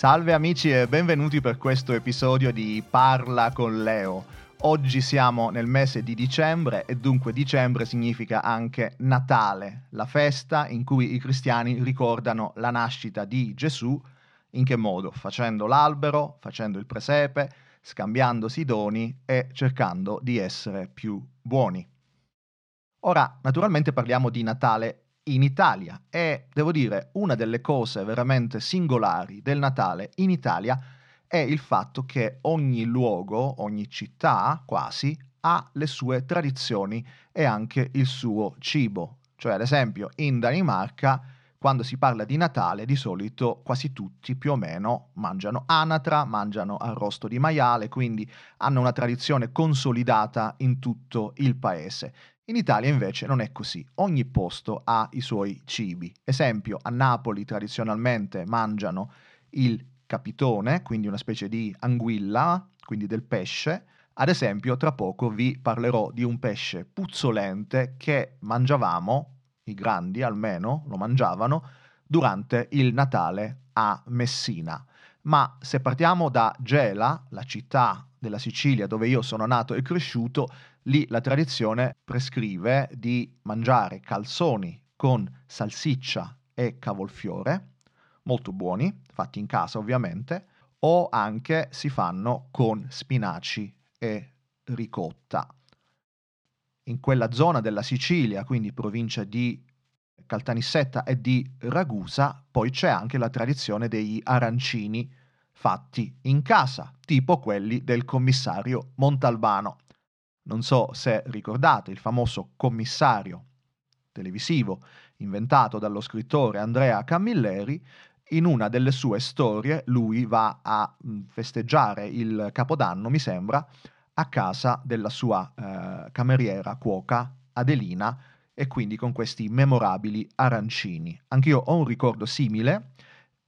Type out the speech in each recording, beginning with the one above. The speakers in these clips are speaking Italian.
Salve amici e benvenuti per questo episodio di Parla con Leo. Oggi siamo nel mese di dicembre e dunque dicembre significa anche Natale, la festa in cui i cristiani ricordano la nascita di Gesù. In che modo? Facendo l'albero, facendo il presepe, scambiandosi i doni e cercando di essere più buoni. Ora, naturalmente parliamo di Natale in Italia e devo dire una delle cose veramente singolari del Natale in Italia è il fatto che ogni luogo, ogni città quasi, ha le sue tradizioni e anche il suo cibo. Cioè, ad esempio, in Danimarca, quando si parla di Natale, di solito quasi tutti più o meno mangiano anatra, mangiano arrosto di maiale, quindi hanno una tradizione consolidata in tutto il paese. In Italia invece non è così, ogni posto ha i suoi cibi. Esempio, a Napoli tradizionalmente mangiano il capitone, quindi una specie di anguilla, quindi del pesce. Ad esempio, tra poco vi parlerò di un pesce puzzolente che mangiavamo, i grandi almeno lo mangiavano, durante il Natale a Messina. Ma se partiamo da Gela, la città della Sicilia dove io sono nato e cresciuto, lì la tradizione prescrive di mangiare calzoni con salsiccia e cavolfiore, molto buoni, fatti in casa ovviamente, o anche si fanno con spinaci e ricotta. In quella zona della Sicilia, quindi provincia di Caltanissetta e di Ragusa, poi c'è anche la tradizione degli arancini fatti in casa, tipo quelli del commissario Montalbano. Non so se ricordate il famoso commissario televisivo inventato dallo scrittore Andrea Camilleri, in una delle sue storie lui va a mm, festeggiare il Capodanno, mi sembra, a casa della sua eh, cameriera cuoca Adelina e quindi con questi memorabili arancini. Anch'io ho un ricordo simile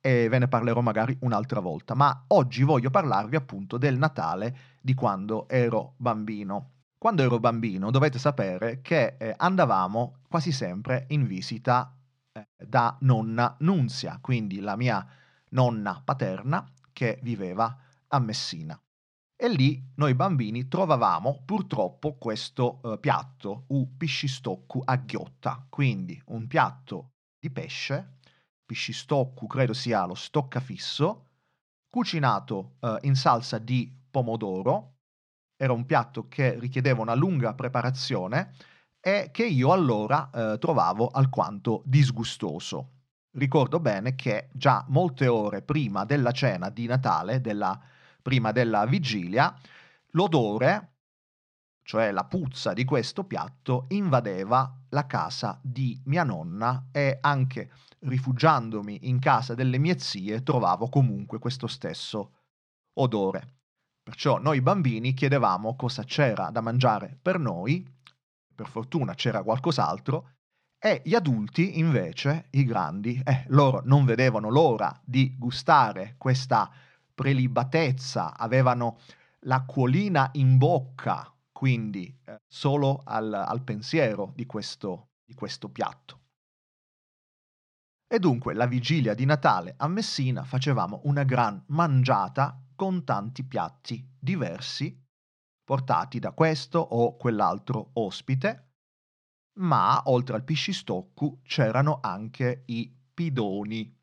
e ve ne parlerò magari un'altra volta, ma oggi voglio parlarvi appunto del Natale di quando ero bambino. Quando ero bambino dovete sapere che eh, andavamo quasi sempre in visita eh, da nonna Nunzia, quindi la mia nonna paterna che viveva a Messina. E lì noi bambini trovavamo purtroppo questo eh, piatto, u piscistoccu a ghiotta, quindi un piatto di pesce piscistoccu, credo sia lo stoccafisso, cucinato eh, in salsa di pomodoro. Era un piatto che richiedeva una lunga preparazione e che io allora eh, trovavo alquanto disgustoso. Ricordo bene che già molte ore prima della cena di Natale, della, prima della vigilia, l'odore, cioè la puzza di questo piatto, invadeva la casa di mia nonna e anche rifugiandomi in casa delle mie zie, trovavo comunque questo stesso odore. Perciò noi bambini chiedevamo cosa c'era da mangiare per noi, per fortuna c'era qualcos'altro, e gli adulti invece, i grandi, eh, loro non vedevano l'ora di gustare questa prelibatezza, avevano l'acquolina in bocca, quindi eh, solo al, al pensiero di questo, di questo piatto. E dunque la vigilia di Natale a Messina facevamo una gran mangiata con tanti piatti diversi portati da questo o quell'altro ospite, ma oltre al piscistoccu c'erano anche i pidoni.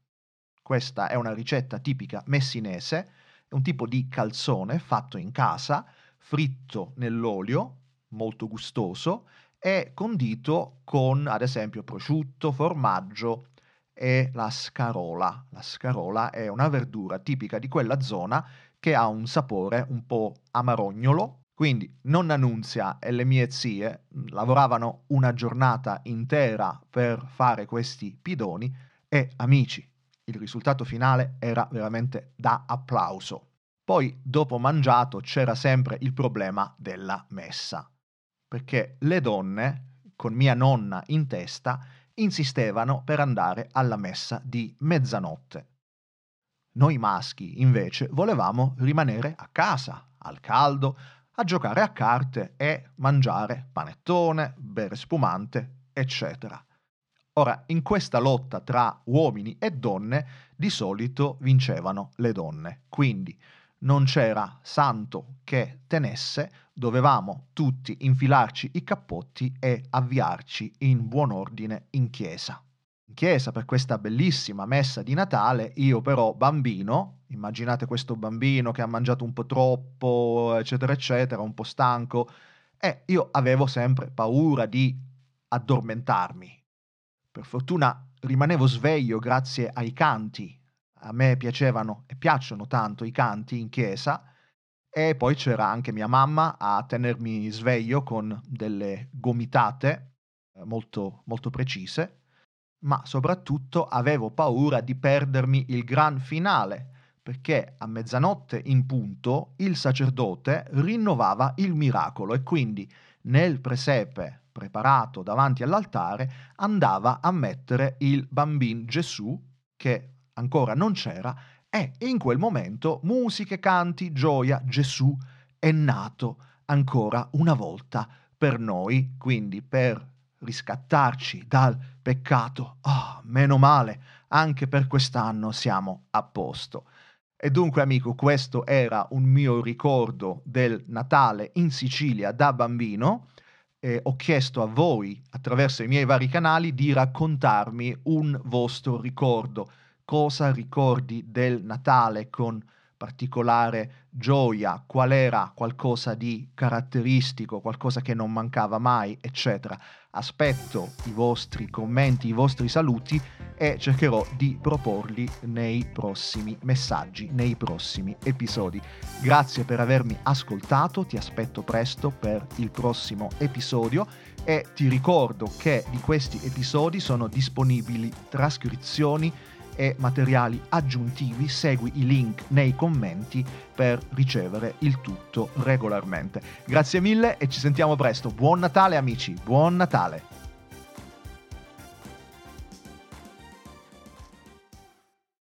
Questa è una ricetta tipica messinese, è un tipo di calzone fatto in casa, fritto nell'olio, molto gustoso, e condito con ad esempio prosciutto, formaggio, è la scarola. La scarola è una verdura tipica di quella zona che ha un sapore un po' amarognolo. Quindi nonna Nunzia e le mie zie lavoravano una giornata intera per fare questi pidoni e amici, il risultato finale era veramente da applauso. Poi, dopo mangiato, c'era sempre il problema della messa, perché le donne, con mia nonna in testa, insistevano per andare alla messa di mezzanotte. Noi maschi, invece, volevamo rimanere a casa, al caldo, a giocare a carte e mangiare panettone, bere spumante, eccetera. Ora, in questa lotta tra uomini e donne, di solito vincevano le donne. Quindi non c'era santo che tenesse, dovevamo tutti infilarci i cappotti e avviarci in buon ordine in chiesa. In chiesa per questa bellissima messa di Natale, io però bambino, immaginate questo bambino che ha mangiato un po' troppo, eccetera, eccetera, un po' stanco, e io avevo sempre paura di addormentarmi. Per fortuna rimanevo sveglio grazie ai canti. A me piacevano e piacciono tanto i canti in chiesa e poi c'era anche mia mamma a tenermi sveglio con delle gomitate eh, molto, molto precise, ma soprattutto avevo paura di perdermi il gran finale, perché a mezzanotte in punto il sacerdote rinnovava il miracolo e quindi nel presepe preparato davanti all'altare andava a mettere il bambino Gesù che ancora non c'era, e in quel momento musiche, canti, gioia, Gesù è nato ancora una volta per noi, quindi per riscattarci dal peccato. Oh, meno male, anche per quest'anno siamo a posto. E dunque, amico, questo era un mio ricordo del Natale in Sicilia da bambino. E ho chiesto a voi, attraverso i miei vari canali, di raccontarmi un vostro ricordo. Cosa ricordi del Natale con particolare gioia, qual era qualcosa di caratteristico, qualcosa che non mancava mai, eccetera. Aspetto i vostri commenti, i vostri saluti e cercherò di proporli nei prossimi messaggi, nei prossimi episodi. Grazie per avermi ascoltato, ti aspetto presto per il prossimo episodio e ti ricordo che di questi episodi sono disponibili trascrizioni e materiali aggiuntivi, segui i link nei commenti per ricevere il tutto regolarmente. Grazie mille e ci sentiamo presto. Buon Natale amici, buon Natale!